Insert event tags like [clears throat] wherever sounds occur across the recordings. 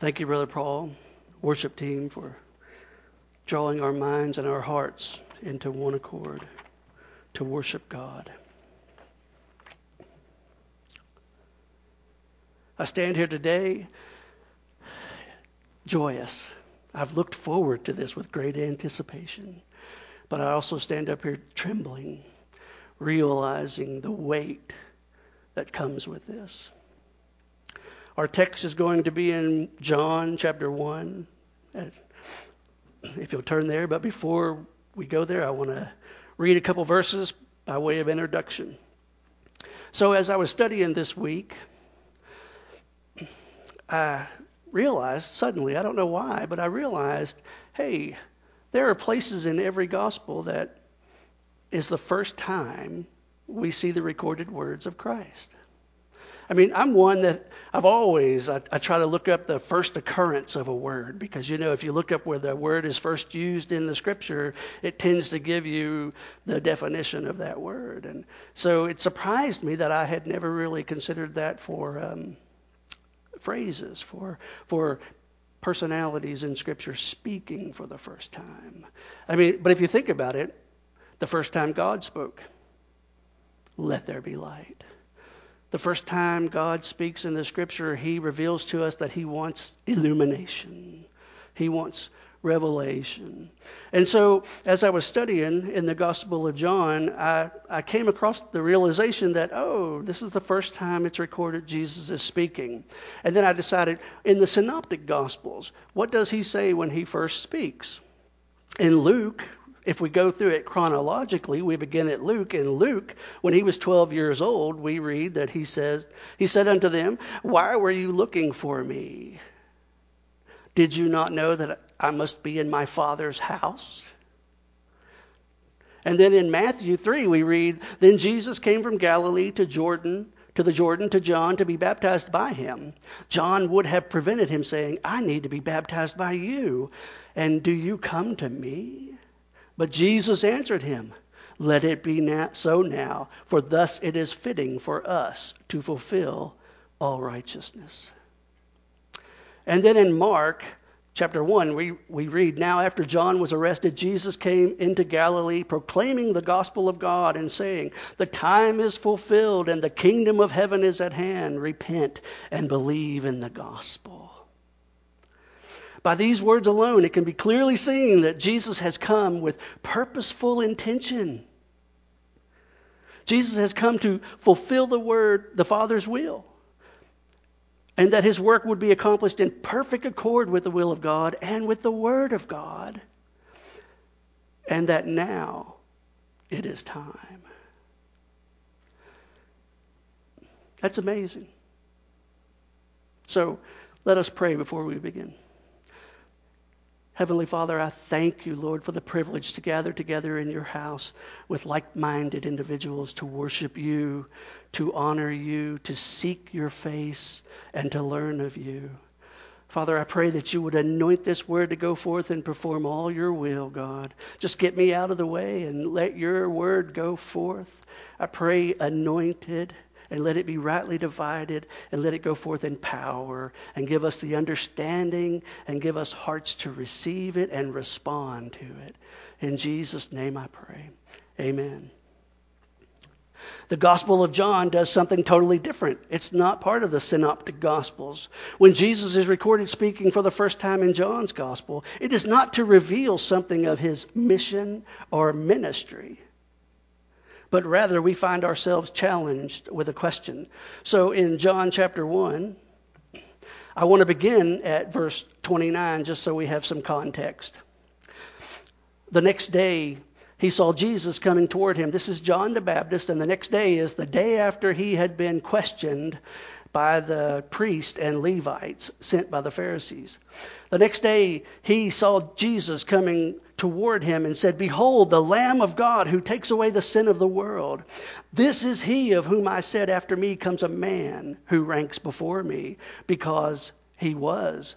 Thank you, Brother Paul, worship team, for drawing our minds and our hearts into one accord to worship God. I stand here today joyous. I've looked forward to this with great anticipation. But I also stand up here trembling, realizing the weight that comes with this. Our text is going to be in John chapter 1. If you'll turn there, but before we go there, I want to read a couple verses by way of introduction. So, as I was studying this week, I realized suddenly, I don't know why, but I realized hey, there are places in every gospel that is the first time we see the recorded words of Christ. I mean, I'm one that I've always, I, I, try to look up the first occurrence of a word because, you know, if you look up where the word is first used in the scripture, it tends to give you the definition of that word. And so it surprised me that I had never really considered that for um, phrases, for, for personalities in scripture speaking for the first time. I mean, but if you think about it, the first time God spoke, let there be light. The first time God speaks in the scripture, he reveals to us that he wants illumination. He wants revelation. And so, as I was studying in the Gospel of John, I, I came across the realization that, oh, this is the first time it's recorded Jesus is speaking. And then I decided, in the Synoptic Gospels, what does he say when he first speaks? In Luke, if we go through it chronologically, we begin at Luke. And Luke, when he was 12 years old, we read that he says, He said unto them, Why were you looking for me? Did you not know that I must be in my Father's house? And then in Matthew 3, we read, Then Jesus came from Galilee to Jordan, to the Jordan to John to be baptized by him. John would have prevented him, saying, I need to be baptized by you. And do you come to me? But Jesus answered him, Let it be now, so now, for thus it is fitting for us to fulfill all righteousness. And then in Mark chapter 1, we, we read Now, after John was arrested, Jesus came into Galilee proclaiming the gospel of God and saying, The time is fulfilled and the kingdom of heaven is at hand. Repent and believe in the gospel. By these words alone, it can be clearly seen that Jesus has come with purposeful intention. Jesus has come to fulfill the word, the Father's will, and that his work would be accomplished in perfect accord with the will of God and with the word of God, and that now it is time. That's amazing. So let us pray before we begin. Heavenly Father, I thank you, Lord, for the privilege to gather together in your house with like minded individuals to worship you, to honor you, to seek your face, and to learn of you. Father, I pray that you would anoint this word to go forth and perform all your will, God. Just get me out of the way and let your word go forth. I pray anointed and let it be rightly divided and let it go forth in power and give us the understanding and give us hearts to receive it and respond to it. In Jesus' name I pray. Amen. The Gospel of John does something totally different. It's not part of the Synoptic Gospels. When Jesus is recorded speaking for the first time in John's Gospel, it is not to reveal something of his mission or ministry but rather we find ourselves challenged with a question. So in John chapter 1, I want to begin at verse 29 just so we have some context. The next day, he saw Jesus coming toward him. This is John the Baptist, and the next day is the day after he had been questioned by the priests and Levites sent by the Pharisees. The next day, he saw Jesus coming toward him and said, Behold, the Lamb of God who takes away the sin of the world. This is he of whom I said, After me comes a man who ranks before me, because he was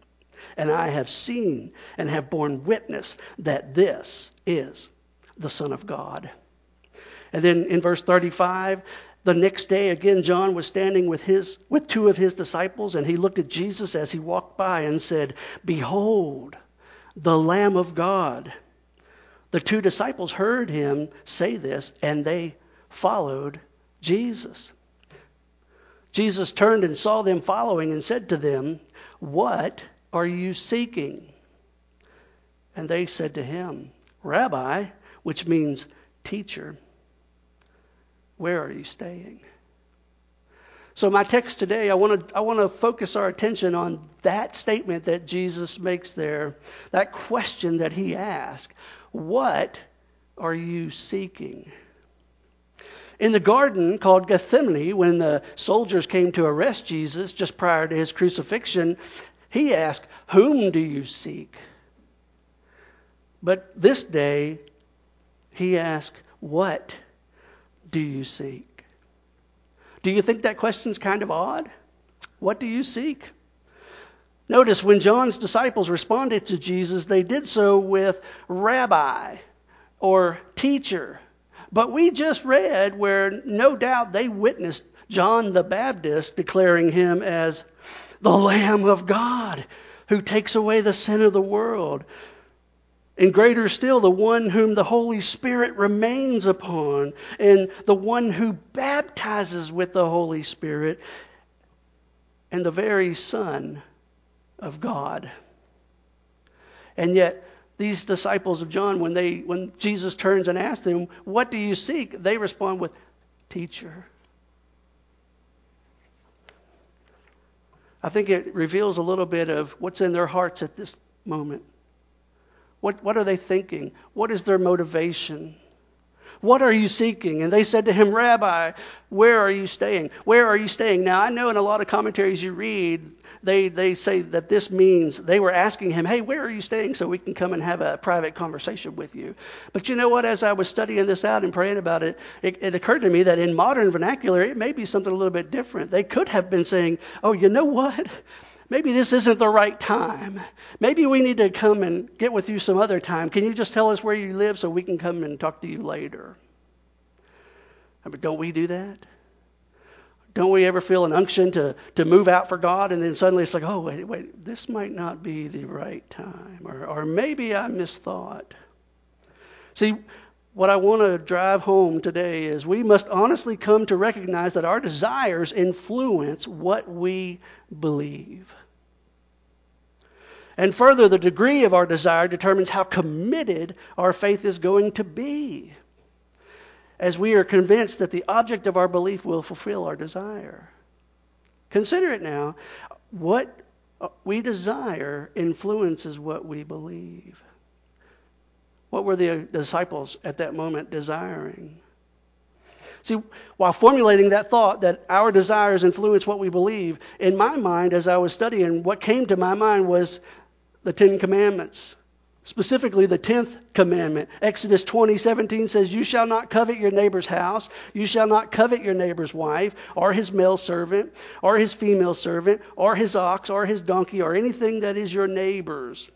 and I have seen and have borne witness that this is the Son of God. And then in verse 35, the next day again John was standing with his with two of his disciples and he looked at Jesus as he walked by and said, "Behold, the Lamb of God." The two disciples heard him say this and they followed Jesus. Jesus turned and saw them following and said to them, "What are you seeking? And they said to him, Rabbi, which means teacher, where are you staying? So, my text today, I want to I want to focus our attention on that statement that Jesus makes there, that question that he asked. What are you seeking? In the garden called Gethsemane, when the soldiers came to arrest Jesus just prior to his crucifixion, he asked, Whom do you seek? But this day, he asked, What do you seek? Do you think that question's kind of odd? What do you seek? Notice when John's disciples responded to Jesus, they did so with rabbi or teacher. But we just read where no doubt they witnessed John the Baptist declaring him as the Lamb of God who takes away the sin of the world. And greater still, the one whom the Holy Spirit remains upon, and the one who baptizes with the Holy Spirit, and the very Son of God. And yet, these disciples of John, when they when Jesus turns and asks them, What do you seek? they respond with, Teacher. I think it reveals a little bit of what's in their hearts at this moment. What, what are they thinking? What is their motivation? What are you seeking? And they said to him, Rabbi, where are you staying? Where are you staying? Now, I know in a lot of commentaries you read, they, they say that this means they were asking him, Hey, where are you staying so we can come and have a private conversation with you? But you know what? As I was studying this out and praying about it, it, it occurred to me that in modern vernacular, it may be something a little bit different. They could have been saying, Oh, you know what? Maybe this isn't the right time. Maybe we need to come and get with you some other time. Can you just tell us where you live so we can come and talk to you later? But don't we do that? Don't we ever feel an unction to, to move out for God and then suddenly it's like, oh, wait, wait, this might not be the right time. Or, or maybe I misthought. See, what I want to drive home today is we must honestly come to recognize that our desires influence what we believe. And further, the degree of our desire determines how committed our faith is going to be as we are convinced that the object of our belief will fulfill our desire. Consider it now. What we desire influences what we believe. What were the disciples at that moment desiring? See, while formulating that thought that our desires influence what we believe, in my mind, as I was studying, what came to my mind was the Ten Commandments. Specifically, the 10th commandment. Exodus 20, 17 says, You shall not covet your neighbor's house. You shall not covet your neighbor's wife, or his male servant, or his female servant, or his ox, or his donkey, or anything that is your neighbor's.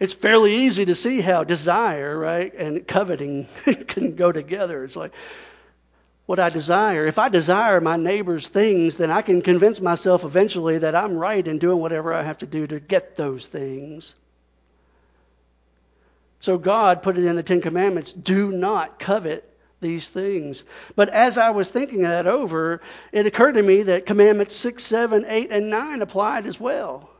It's fairly easy to see how desire, right, and coveting [laughs] can go together. It's like, what I desire. If I desire my neighbor's things, then I can convince myself eventually that I'm right in doing whatever I have to do to get those things. So God put it in the Ten Commandments do not covet these things. But as I was thinking that over, it occurred to me that Commandments 6, 7, 8, and 9 applied as well.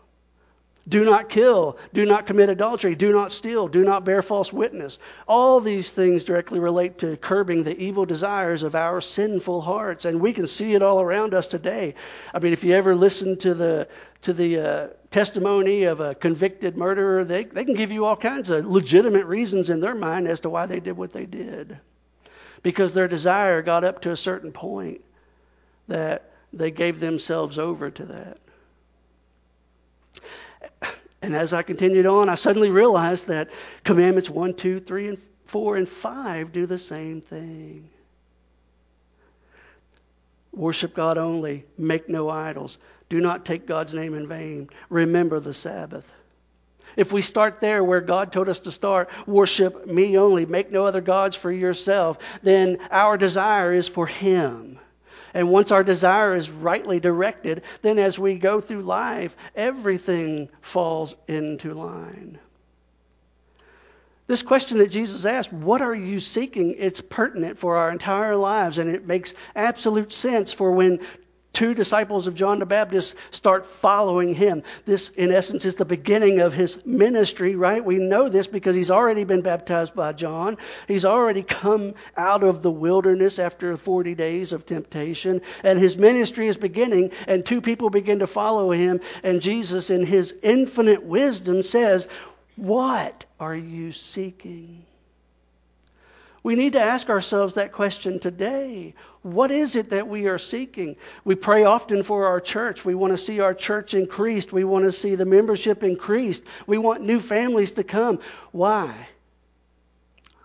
Do not kill. Do not commit adultery. Do not steal. Do not bear false witness. All these things directly relate to curbing the evil desires of our sinful hearts. And we can see it all around us today. I mean, if you ever listen to the, to the uh, testimony of a convicted murderer, they, they can give you all kinds of legitimate reasons in their mind as to why they did what they did. Because their desire got up to a certain point that they gave themselves over to that. And as I continued on, I suddenly realized that commandments 1, 2, 3, and 4, and 5 do the same thing. Worship God only. Make no idols. Do not take God's name in vain. Remember the Sabbath. If we start there where God told us to start, worship me only, make no other gods for yourself, then our desire is for Him. And once our desire is rightly directed, then as we go through life, everything falls into line. This question that Jesus asked, what are you seeking? It's pertinent for our entire lives, and it makes absolute sense for when two disciples of John the Baptist start following him. This, in essence, is the beginning of his ministry, right? We know this because he's already been baptized by John. He's already come out of the wilderness after 40 days of temptation, and his ministry is beginning, and two people begin to follow him, and Jesus, in his infinite wisdom, says, What are you seeking? We need to ask ourselves that question today. What is it that we are seeking? We pray often for our church. We want to see our church increased. We want to see the membership increased. We want new families to come. Why?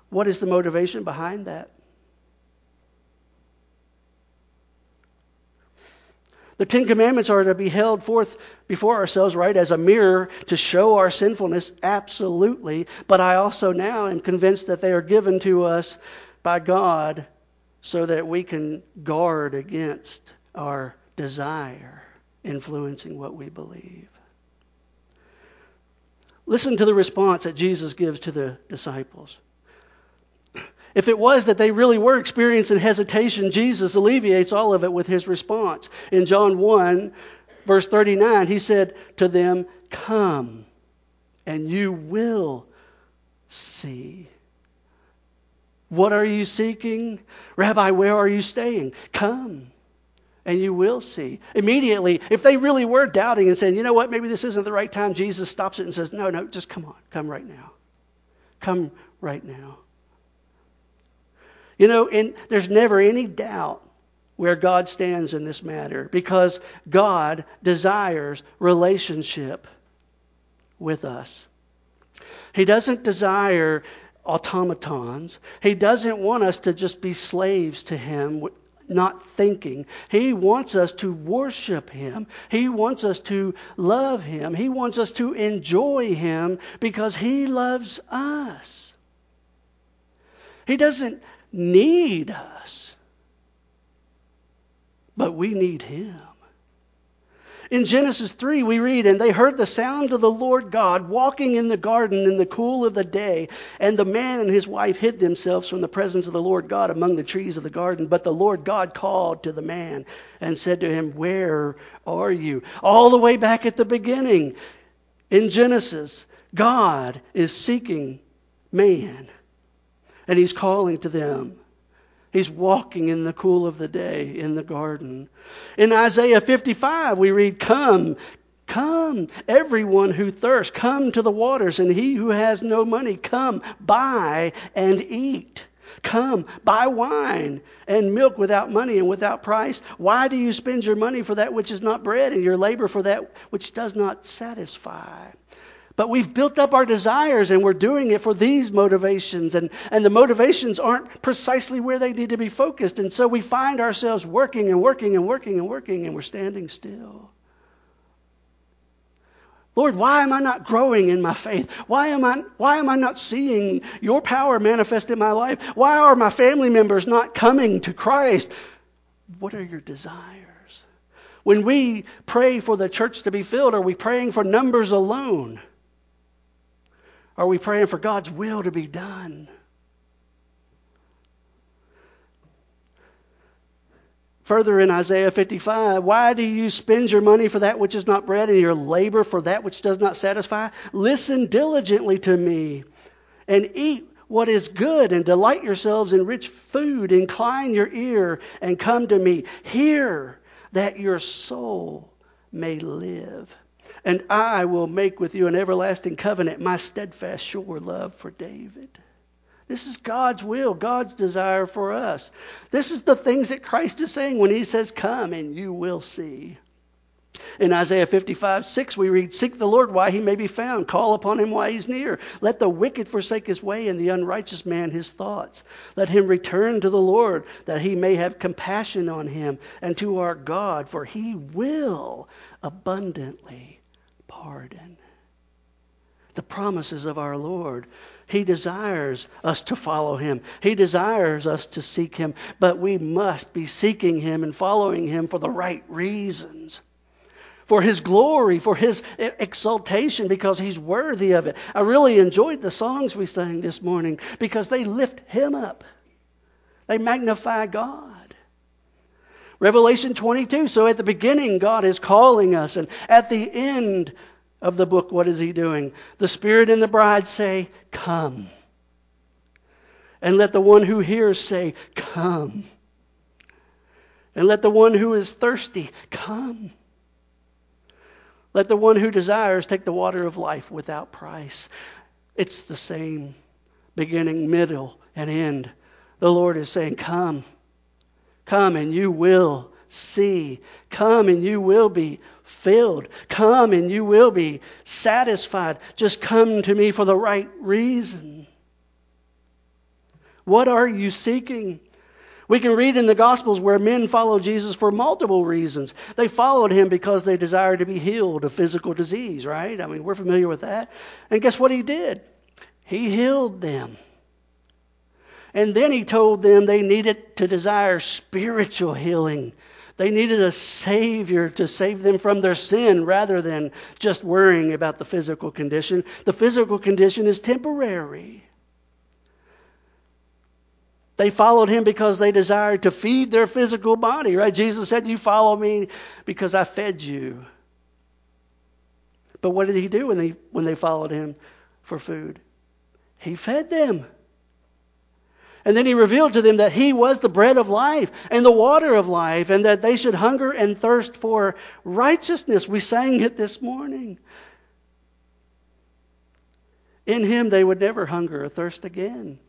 What is the motivation behind that? The Ten Commandments are to be held forth before ourselves, right, as a mirror to show our sinfulness, absolutely. But I also now am convinced that they are given to us by God so that we can guard against our desire influencing what we believe. Listen to the response that Jesus gives to the disciples. If it was that they really were experiencing hesitation, Jesus alleviates all of it with his response. In John 1, verse 39, he said to them, Come, and you will see. What are you seeking? Rabbi, where are you staying? Come, and you will see. Immediately, if they really were doubting and saying, you know what, maybe this isn't the right time, Jesus stops it and says, no, no, just come on, come right now. Come right now. You know, and there's never any doubt where God stands in this matter because God desires relationship with us. He doesn't desire automatons. He doesn't want us to just be slaves to Him, not thinking. He wants us to worship Him. He wants us to love Him. He wants us to enjoy Him because He loves us. He doesn't need us, but we need him. In Genesis 3, we read, And they heard the sound of the Lord God walking in the garden in the cool of the day. And the man and his wife hid themselves from the presence of the Lord God among the trees of the garden. But the Lord God called to the man and said to him, Where are you? All the way back at the beginning in Genesis, God is seeking man and he's calling to them. He's walking in the cool of the day in the garden. In Isaiah 55, we read, Come, come, everyone who thirsts, come to the waters, and he who has no money, come, buy and eat. Come, buy wine and milk without money and without price. Why do you spend your money for that which is not bread, and your labor for that which does not satisfy? But we've built up our desires and we're doing it for these motivations. And, and the motivations aren't precisely where they need to be focused. And so we find ourselves working and working and working and working and we're standing still. Lord, why am I not growing in my faith? Why am I, why am I not seeing your power manifest in my life? Why are my family members not coming to Christ? What are your desires? When we pray for the church to be filled, are we praying for numbers alone? Are we praying for God's will to be done? Further in Isaiah 55, why do you spend your money for that which is not bread and your labor for that which does not satisfy? Listen diligently to me and eat what is good and delight yourselves in rich food. Incline your ear and come to me. Hear that your soul may live. And I will make with you an everlasting covenant, my steadfast, sure love for David. This is God's will, God's desire for us. This is the things that Christ is saying when he says, Come and you will see. In Isaiah 55, 6, we read, Seek the Lord while he may be found. Call upon him while he's near. Let the wicked forsake his way and the unrighteous man his thoughts. Let him return to the Lord that he may have compassion on him and to our God, for he will abundantly pardon. The promises of our Lord. He desires us to follow Him. He desires us to seek Him. But we must be seeking Him and following Him for the right reasons. For His glory, for His exaltation, because He's worthy of it. I really enjoyed the songs we sang this morning because they lift Him up, they magnify God. Revelation 22. So at the beginning, God is calling us, and at the end, of the book, what is he doing? The Spirit and the bride say, Come. And let the one who hears say, Come. And let the one who is thirsty come. Let the one who desires take the water of life without price. It's the same beginning, middle, and end. The Lord is saying, Come. Come and you will see. Come and you will be filled. Come and you will be satisfied. Just come to me for the right reason. What are you seeking? We can read in the Gospels where men followed Jesus for multiple reasons. They followed him because they desired to be healed of physical disease, right? I mean, we're familiar with that. And guess what he did? He healed them. And then he told them they needed to desire spiritual healing. They needed a Savior to save them from their sin rather than just worrying about the physical condition. The physical condition is temporary. They followed him because they desired to feed their physical body, right? Jesus said, You follow me because I fed you. But what did he do when they, when they followed him for food? He fed them. And then he revealed to them that he was the bread of life and the water of life, and that they should hunger and thirst for righteousness. We sang it this morning. In him they would never hunger or thirst again.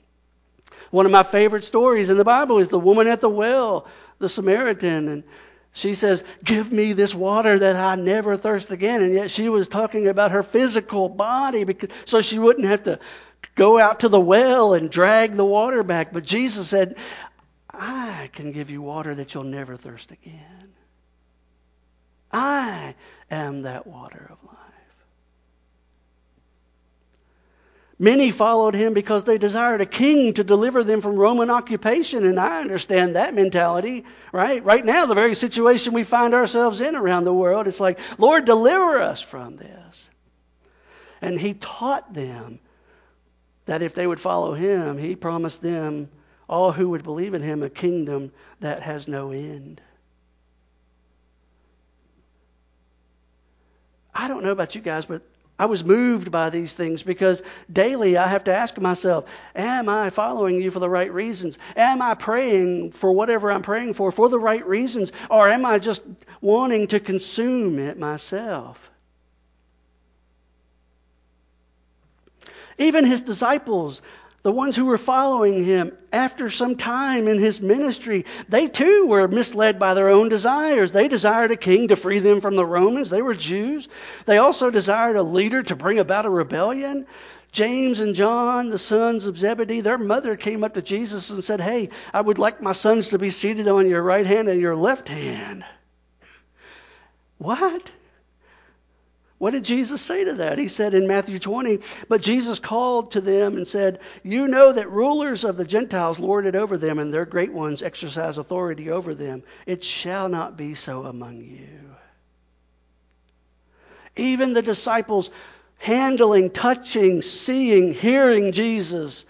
One of my favorite stories in the Bible is the woman at the well, the Samaritan, and she says, Give me this water that I never thirst again. And yet she was talking about her physical body because, so she wouldn't have to go out to the well and drag the water back. But Jesus said, I can give you water that you'll never thirst again. I am that water of life. Many followed him because they desired a king to deliver them from Roman occupation, and I understand that mentality, right? Right now, the very situation we find ourselves in around the world, it's like, Lord, deliver us from this. And he taught them that if they would follow him, he promised them, all who would believe in him, a kingdom that has no end. I don't know about you guys, but I was moved by these things because daily I have to ask myself, am I following you for the right reasons? Am I praying for whatever I'm praying for for the right reasons? Or am I just wanting to consume it myself? Even his disciples, the ones who were following him after some time in his ministry, they too were misled by their own desires. They desired a king to free them from the Romans. They were Jews. They also desired a leader to bring about a rebellion. James and John, the sons of Zebedee, their mother came up to Jesus and said, Hey, I would like my sons to be seated on your right hand and your left hand. What? What did Jesus say to that? He said in Matthew 20, But Jesus called to them and said, You know that rulers of the Gentiles lord it over them, and their great ones exercise authority over them. It shall not be so among you. Even the disciples handling, touching, seeing, hearing Jesus,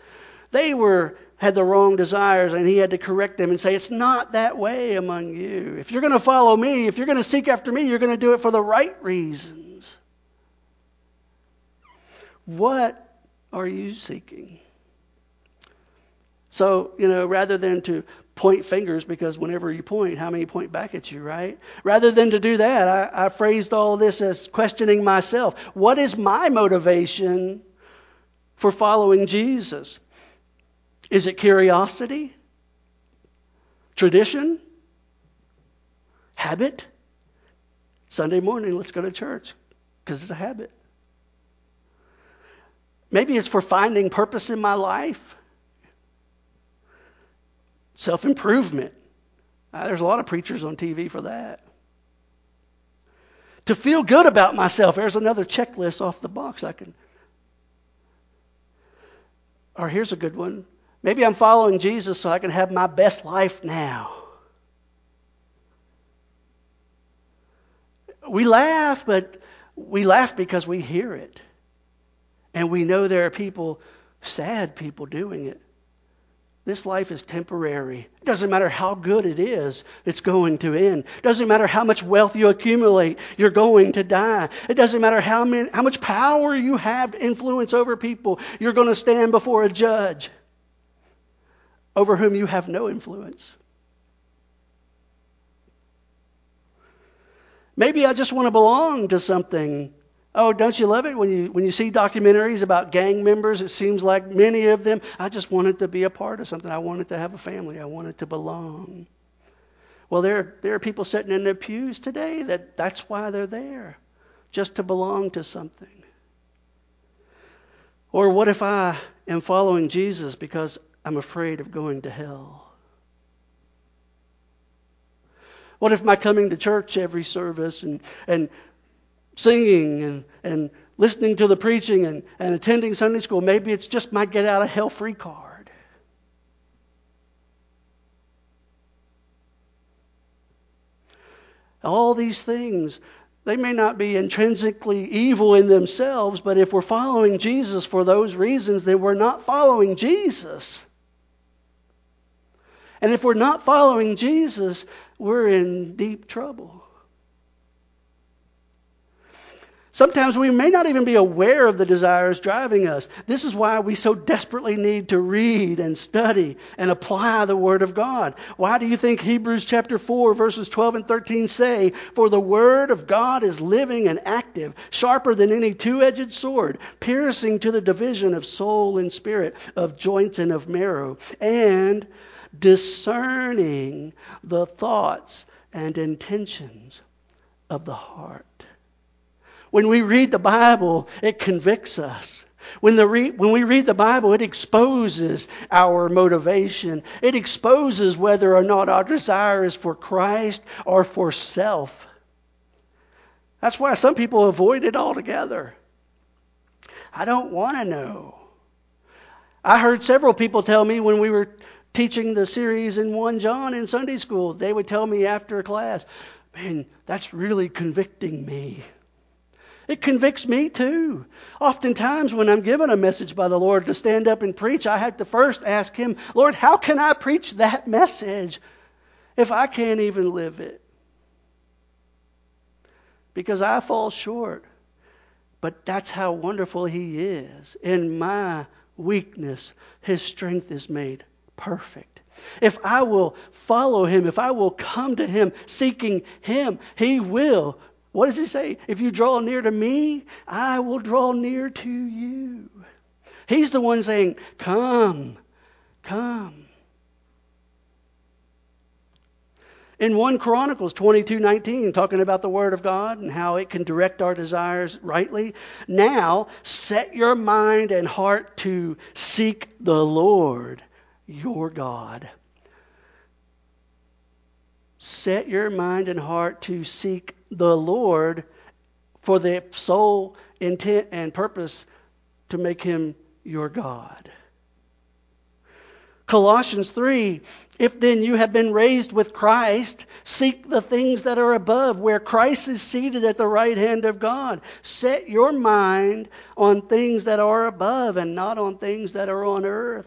they were had the wrong desires and he had to correct them and say, It's not that way among you. If you're going to follow me, if you're going to seek after me, you're going to do it for the right reasons. What are you seeking? So, you know, rather than to point fingers, because whenever you point, how many point back at you, right? Rather than to do that, I, I phrased all this as questioning myself. What is my motivation for following Jesus? Is it curiosity? Tradition? Habit? Sunday morning, let's go to church because it's a habit. Maybe it's for finding purpose in my life. Self improvement. Uh, there's a lot of preachers on TV for that. To feel good about myself. There's another checklist off the box I can. Or here's a good one. Maybe I'm following Jesus so I can have my best life now. We laugh, but we laugh because we hear it. And we know there are people, sad people, doing it. This life is temporary. It doesn't matter how good it is, it's going to end. It doesn't matter how much wealth you accumulate, you're going to die. It doesn't matter how, many, how much power you have to influence over people, you're going to stand before a judge over whom you have no influence. Maybe I just want to belong to something Oh, don't you love it when you when you see documentaries about gang members? It seems like many of them. I just wanted to be a part of something. I wanted to have a family. I wanted to belong. Well, there there are people sitting in the pews today that that's why they're there, just to belong to something. Or what if I am following Jesus because I'm afraid of going to hell? What if my coming to church every service and, and singing and, and listening to the preaching and, and attending Sunday school. Maybe it's just my get out of hell free card. All these things, they may not be intrinsically evil in themselves, but if we're following Jesus for those reasons, then we're not following Jesus. And if we're not following Jesus, we're in deep trouble. Sometimes we may not even be aware of the desires driving us. This is why we so desperately need to read and study and apply the Word of God. Why do you think Hebrews chapter 4, verses 12 and 13 say, For the Word of God is living and active, sharper than any two edged sword, piercing to the division of soul and spirit, of joints and of marrow, and discerning the thoughts and intentions of the heart. When we read the Bible, it convicts us. When, the re- when we read the Bible, it exposes our motivation. It exposes whether or not our desire is for Christ or for self. That's why some people avoid it altogether. I don't want to know. I heard several people tell me when we were teaching the series in 1 John in Sunday school, they would tell me after class, man, that's really convicting me. It convicts me too. Oftentimes, when I'm given a message by the Lord to stand up and preach, I have to first ask Him, Lord, how can I preach that message if I can't even live it? Because I fall short. But that's how wonderful He is. In my weakness, His strength is made perfect. If I will follow Him, if I will come to Him seeking Him, He will what does he say? If you draw near to me, I will draw near to you. He's the one saying, Come, come. In 1 Chronicles 22:19 talking about the word of God and how it can direct our desires rightly. Now, set your mind and heart to seek the Lord, your God. Set your mind and heart to seek the Lord for the sole intent and purpose to make him your God. Colossians 3 If then you have been raised with Christ, seek the things that are above, where Christ is seated at the right hand of God. Set your mind on things that are above and not on things that are on earth.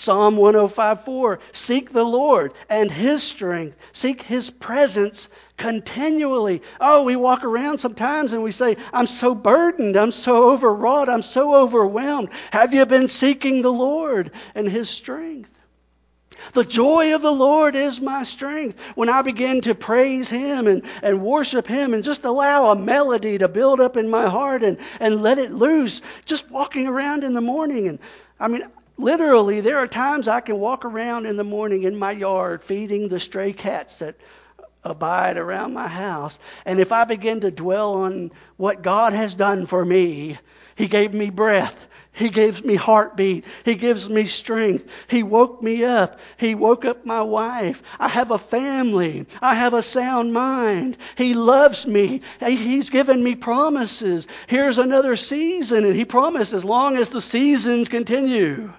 Psalm 105:4 Seek the Lord and his strength. Seek his presence continually. Oh, we walk around sometimes and we say, I'm so burdened, I'm so overwrought, I'm so overwhelmed. Have you been seeking the Lord and his strength? The joy of the Lord is my strength. When I begin to praise Him and, and worship Him and just allow a melody to build up in my heart and, and let it loose, just walking around in the morning. And I mean, literally, there are times I can walk around in the morning in my yard feeding the stray cats that abide around my house. And if I begin to dwell on what God has done for me, He gave me breath. He gives me heartbeat. He gives me strength. He woke me up. He woke up my wife. I have a family. I have a sound mind. He loves me. He's given me promises. Here's another season, and He promised as long as the seasons continue.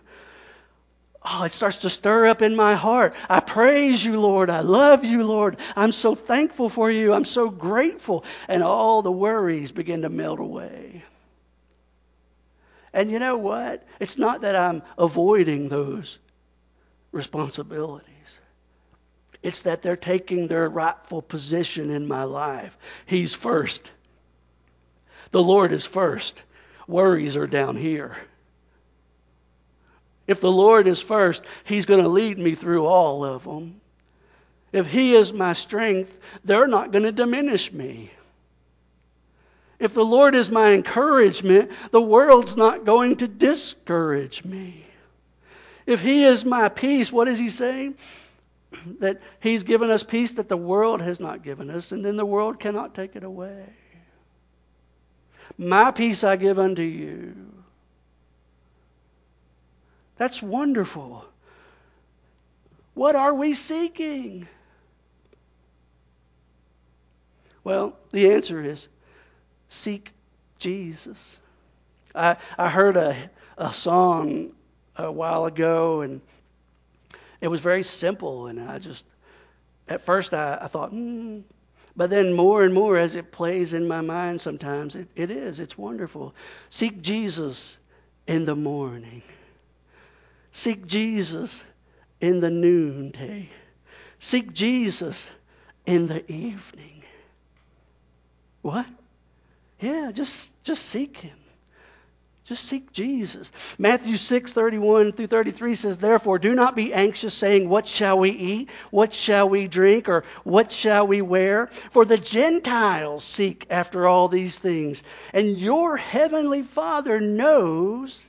Oh, it starts to stir up in my heart. I praise you, Lord. I love you, Lord. I'm so thankful for you. I'm so grateful. And all the worries begin to melt away. And you know what? It's not that I'm avoiding those responsibilities. It's that they're taking their rightful position in my life. He's first. The Lord is first. Worries are down here. If the Lord is first, He's going to lead me through all of them. If He is my strength, they're not going to diminish me. If the Lord is my encouragement, the world's not going to discourage me. If He is my peace, what does He say? [clears throat] That He's given us peace that the world has not given us, and then the world cannot take it away. My peace I give unto you. That's wonderful. What are we seeking? Well, the answer is seek Jesus. I, I heard a, a song a while ago, and it was very simple, and I just, at first I, I thought, hmm. But then more and more as it plays in my mind sometimes, it, it is. It's wonderful. Seek Jesus in the morning. Seek Jesus in the noonday. Seek Jesus in the evening. What? Yeah, just just seek him. Just seek Jesus. Matthew 6, 31 through 33 says, Therefore, do not be anxious, saying, What shall we eat? What shall we drink? Or what shall we wear? For the Gentiles seek after all these things. And your heavenly Father knows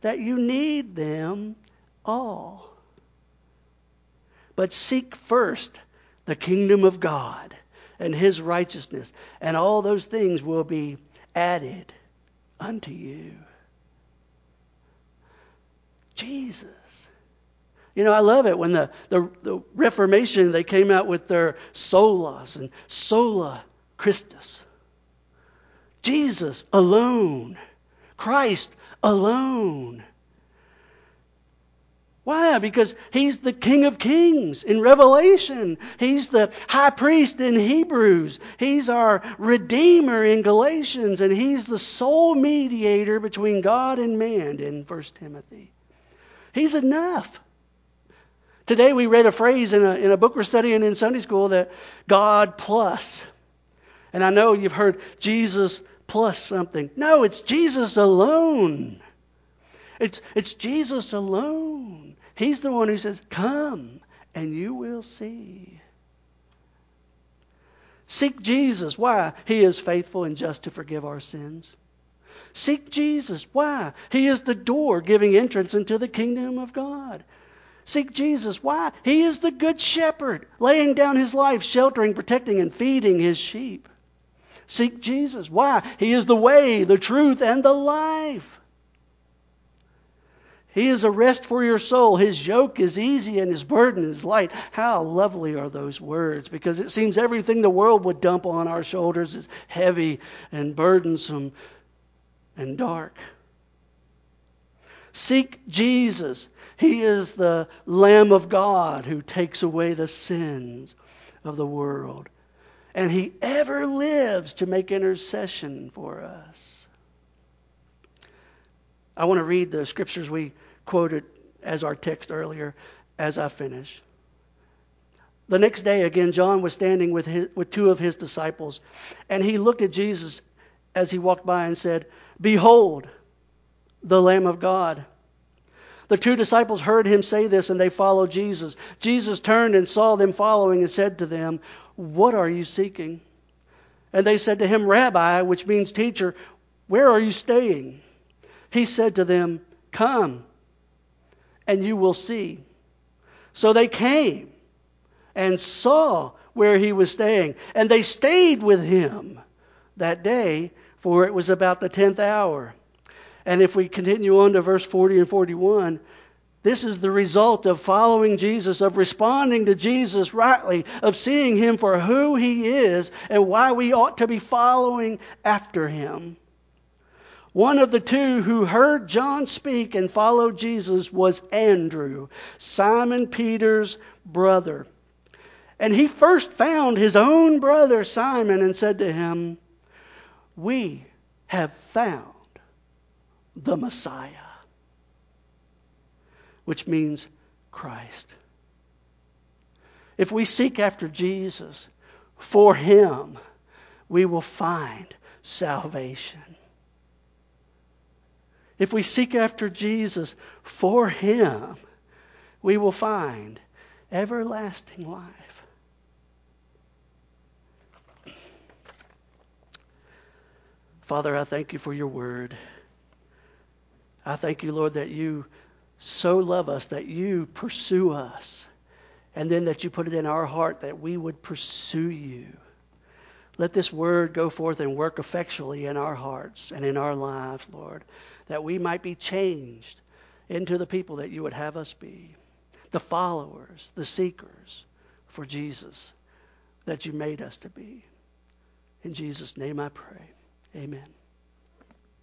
that you need them all. But seek first the kingdom of God and his righteousness, and all those things will be added unto you. Jesus. You know, I love it when the, the, the Reformation, they came out with their solas and sola Christus. Jesus alone. Christ alone. Why? Because he's the King of Kings in Revelation. He's the high priest in Hebrews. He's our Redeemer in Galatians. And he's the sole mediator between God and man in 1 Timothy. He's enough. Today we read a phrase in a, in a book we're studying in Sunday school that God plus. And I know you've heard Jesus plus something. No, it's Jesus alone. It's, it's Jesus alone. He's the one who says, Come and you will see. Seek Jesus. Why? He is faithful and just to forgive our sins. Seek Jesus. Why? He is the door giving entrance into the kingdom of God. Seek Jesus. Why? He is the good shepherd, laying down his life, sheltering, protecting, and feeding his sheep. Seek Jesus. Why? He is the way, the truth, and the life. He is a rest for your soul. His yoke is easy and his burden is light. How lovely are those words because it seems everything the world would dump on our shoulders is heavy and burdensome and dark. Seek Jesus. He is the Lamb of God who takes away the sins of the world. And he ever lives to make intercession for us. I want to read the scriptures we quoted as our text earlier, as I finish. The next day, again, John was standing with, his, with two of his disciples, and he looked at Jesus as he walked by and said, Behold, the Lamb of God. The two disciples heard him say this and they followed Jesus. Jesus turned and saw them following and said to them, What are you seeking? And they said to him, Rabbi, which means teacher, where are you staying? He said to them, Come, and you will see. So they came and saw where he was staying, and they stayed with him that day, for it was about the tenth hour. And if we continue on to verse 40 and 41, this is the result of following Jesus, of responding to Jesus rightly, of seeing him for who he is and why we ought to be following after him. One of the two who heard John speak and followed Jesus was Andrew, Simon Peter's brother. And he first found his own brother Simon and said to him, We have found the Messiah, which means Christ. If we seek after Jesus for him, we will find salvation. If we seek after Jesus for him, we will find everlasting life. Father, I thank you for your word. I thank you, Lord, that you so love us that you pursue us, and then that you put it in our heart that we would pursue you. Let this word go forth and work effectually in our hearts and in our lives, Lord, that we might be changed into the people that you would have us be, the followers, the seekers for Jesus that you made us to be. In Jesus' name I pray. Amen.